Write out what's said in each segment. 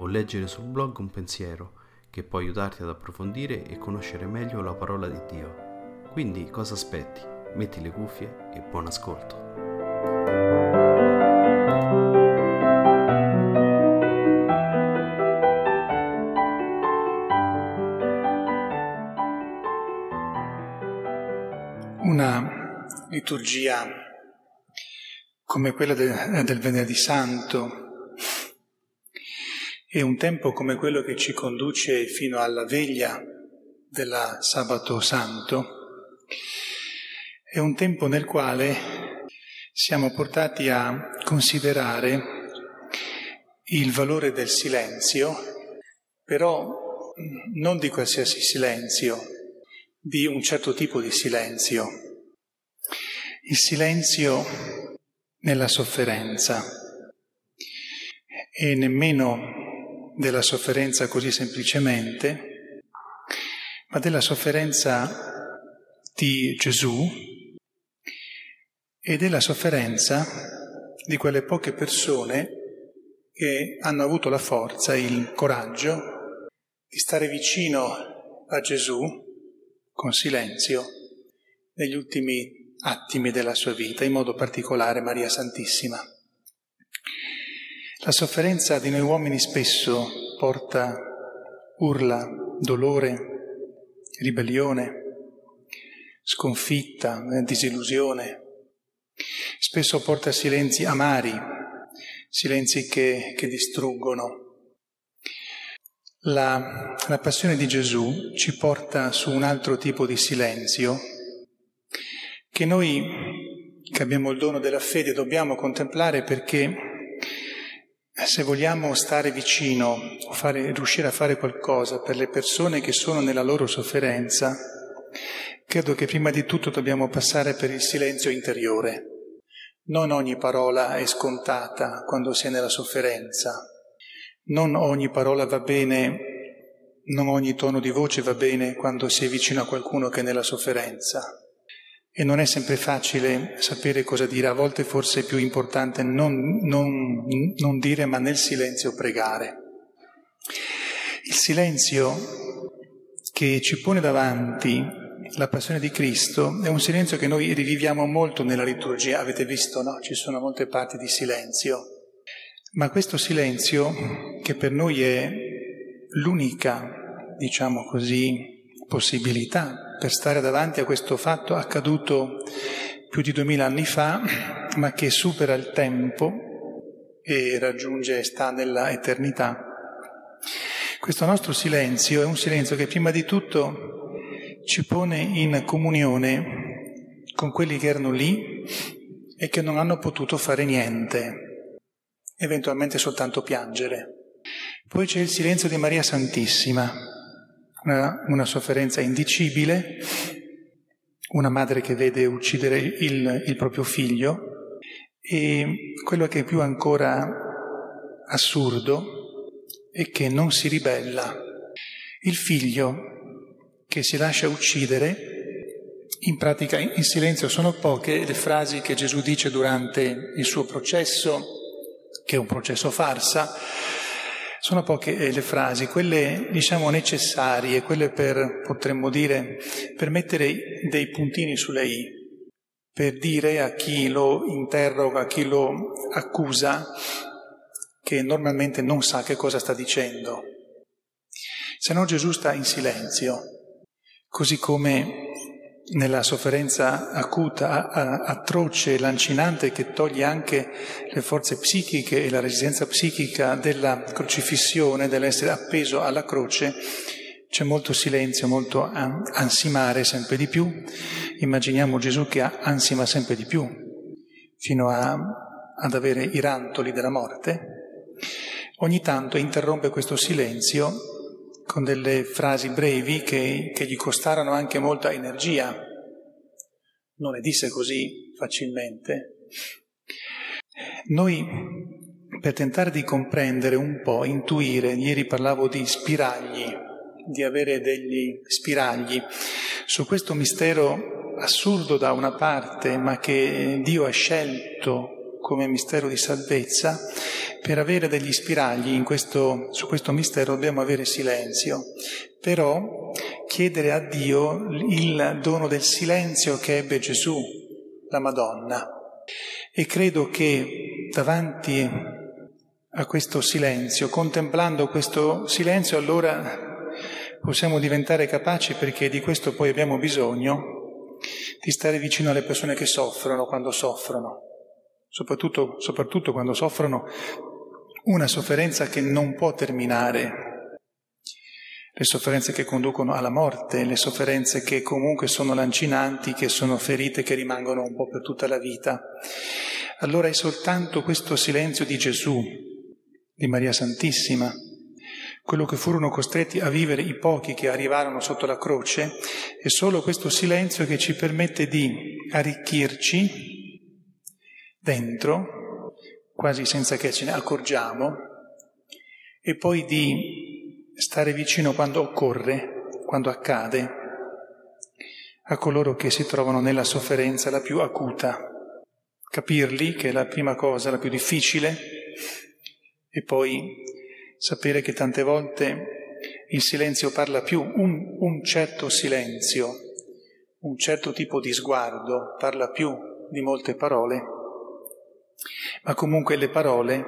o leggere sul blog un pensiero che può aiutarti ad approfondire e conoscere meglio la parola di Dio. Quindi cosa aspetti? Metti le cuffie e buon ascolto. Una liturgia come quella del, del Venerdì Santo, e un tempo come quello che ci conduce fino alla veglia della Sabato Santo è un tempo nel quale siamo portati a considerare il valore del silenzio, però non di qualsiasi silenzio, di un certo tipo di silenzio, il silenzio nella sofferenza e nemmeno della sofferenza così semplicemente, ma della sofferenza di Gesù e della sofferenza di quelle poche persone che hanno avuto la forza, il coraggio di stare vicino a Gesù con silenzio negli ultimi attimi della sua vita, in modo particolare Maria Santissima. La sofferenza di noi uomini spesso porta urla, dolore, ribellione, sconfitta, eh, disillusione. Spesso porta silenzi amari, silenzi che, che distruggono. La, la passione di Gesù ci porta su un altro tipo di silenzio che noi che abbiamo il dono della fede dobbiamo contemplare perché se vogliamo stare vicino fare, riuscire a fare qualcosa per le persone che sono nella loro sofferenza, credo che prima di tutto dobbiamo passare per il silenzio interiore. Non ogni parola è scontata quando si è nella sofferenza, non ogni parola va bene, non ogni tono di voce va bene quando si è vicino a qualcuno che è nella sofferenza. E non è sempre facile sapere cosa dire, a volte forse è più importante non, non, non dire ma nel silenzio pregare. Il silenzio che ci pone davanti la passione di Cristo è un silenzio che noi riviviamo molto nella liturgia, avete visto, no? Ci sono molte parti di silenzio. Ma questo silenzio, che per noi è l'unica, diciamo così, possibilità per stare davanti a questo fatto accaduto più di duemila anni fa, ma che supera il tempo e raggiunge, sta nella eternità. Questo nostro silenzio è un silenzio che prima di tutto ci pone in comunione con quelli che erano lì e che non hanno potuto fare niente, eventualmente soltanto piangere. Poi c'è il silenzio di Maria Santissima, una, una sofferenza indicibile, una madre che vede uccidere il, il proprio figlio e quello che è più ancora assurdo è che non si ribella. Il figlio che si lascia uccidere, in pratica in silenzio sono poche le frasi che Gesù dice durante il suo processo, che è un processo farsa, sono poche eh, le frasi, quelle diciamo necessarie, quelle per, potremmo dire, per mettere dei puntini sulle i, per dire a chi lo interroga, a chi lo accusa, che normalmente non sa che cosa sta dicendo. Se no Gesù sta in silenzio, così come nella sofferenza acuta, atroce, lancinante che toglie anche le forze psichiche e la resistenza psichica della crocifissione, dell'essere appeso alla croce, c'è molto silenzio, molto ansimare sempre di più. Immaginiamo Gesù che ansima sempre di più, fino a, ad avere i rantoli della morte. ogni tanto interrompe questo silenzio con delle frasi brevi che, che gli costarono anche molta energia. Non le disse così facilmente. Noi, per tentare di comprendere un po', intuire, ieri parlavo di spiragli, di avere degli spiragli, su questo mistero assurdo da una parte, ma che Dio ha scelto come mistero di salvezza, per avere degli spiragli questo, su questo mistero dobbiamo avere silenzio, però chiedere a Dio il dono del silenzio che ebbe Gesù, la Madonna. E credo che davanti a questo silenzio, contemplando questo silenzio, allora possiamo diventare capaci, perché di questo poi abbiamo bisogno, di stare vicino alle persone che soffrono quando soffrono, soprattutto, soprattutto quando soffrono una sofferenza che non può terminare, le sofferenze che conducono alla morte, le sofferenze che comunque sono lancinanti, che sono ferite, che rimangono un po' per tutta la vita. Allora è soltanto questo silenzio di Gesù, di Maria Santissima, quello che furono costretti a vivere i pochi che arrivarono sotto la croce, è solo questo silenzio che ci permette di arricchirci dentro quasi senza che ce ne accorgiamo, e poi di stare vicino quando occorre, quando accade, a coloro che si trovano nella sofferenza la più acuta, capirli, che è la prima cosa, la più difficile, e poi sapere che tante volte il silenzio parla più, un, un certo silenzio, un certo tipo di sguardo parla più di molte parole ma comunque le parole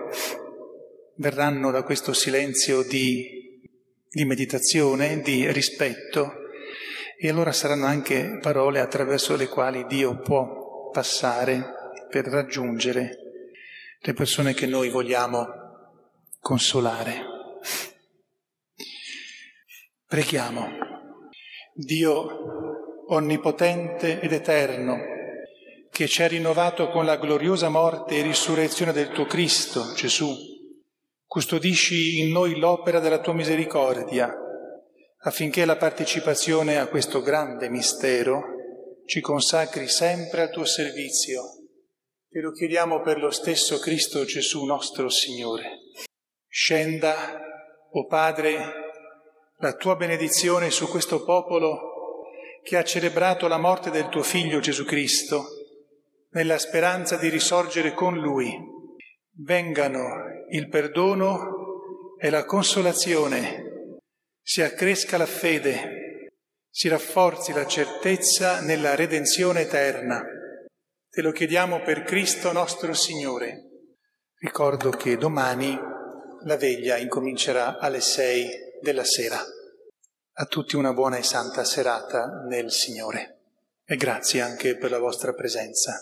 verranno da questo silenzio di, di meditazione, di rispetto, e allora saranno anche parole attraverso le quali Dio può passare per raggiungere le persone che noi vogliamo consolare. Preghiamo. Dio onnipotente ed eterno, che ci ha rinnovato con la gloriosa morte e risurrezione del tuo Cristo, Gesù. Custodisci in noi l'opera della tua misericordia, affinché la partecipazione a questo grande mistero ci consacri sempre al tuo servizio. Te lo chiediamo per lo stesso Cristo Gesù nostro Signore. Scenda, o oh Padre, la tua benedizione su questo popolo che ha celebrato la morte del tuo Figlio Gesù Cristo nella speranza di risorgere con Lui. Vengano il perdono e la consolazione, si accresca la fede, si rafforzi la certezza nella redenzione eterna. Te lo chiediamo per Cristo nostro Signore. Ricordo che domani la veglia incomincerà alle sei della sera. A tutti una buona e santa serata nel Signore e grazie anche per la vostra presenza.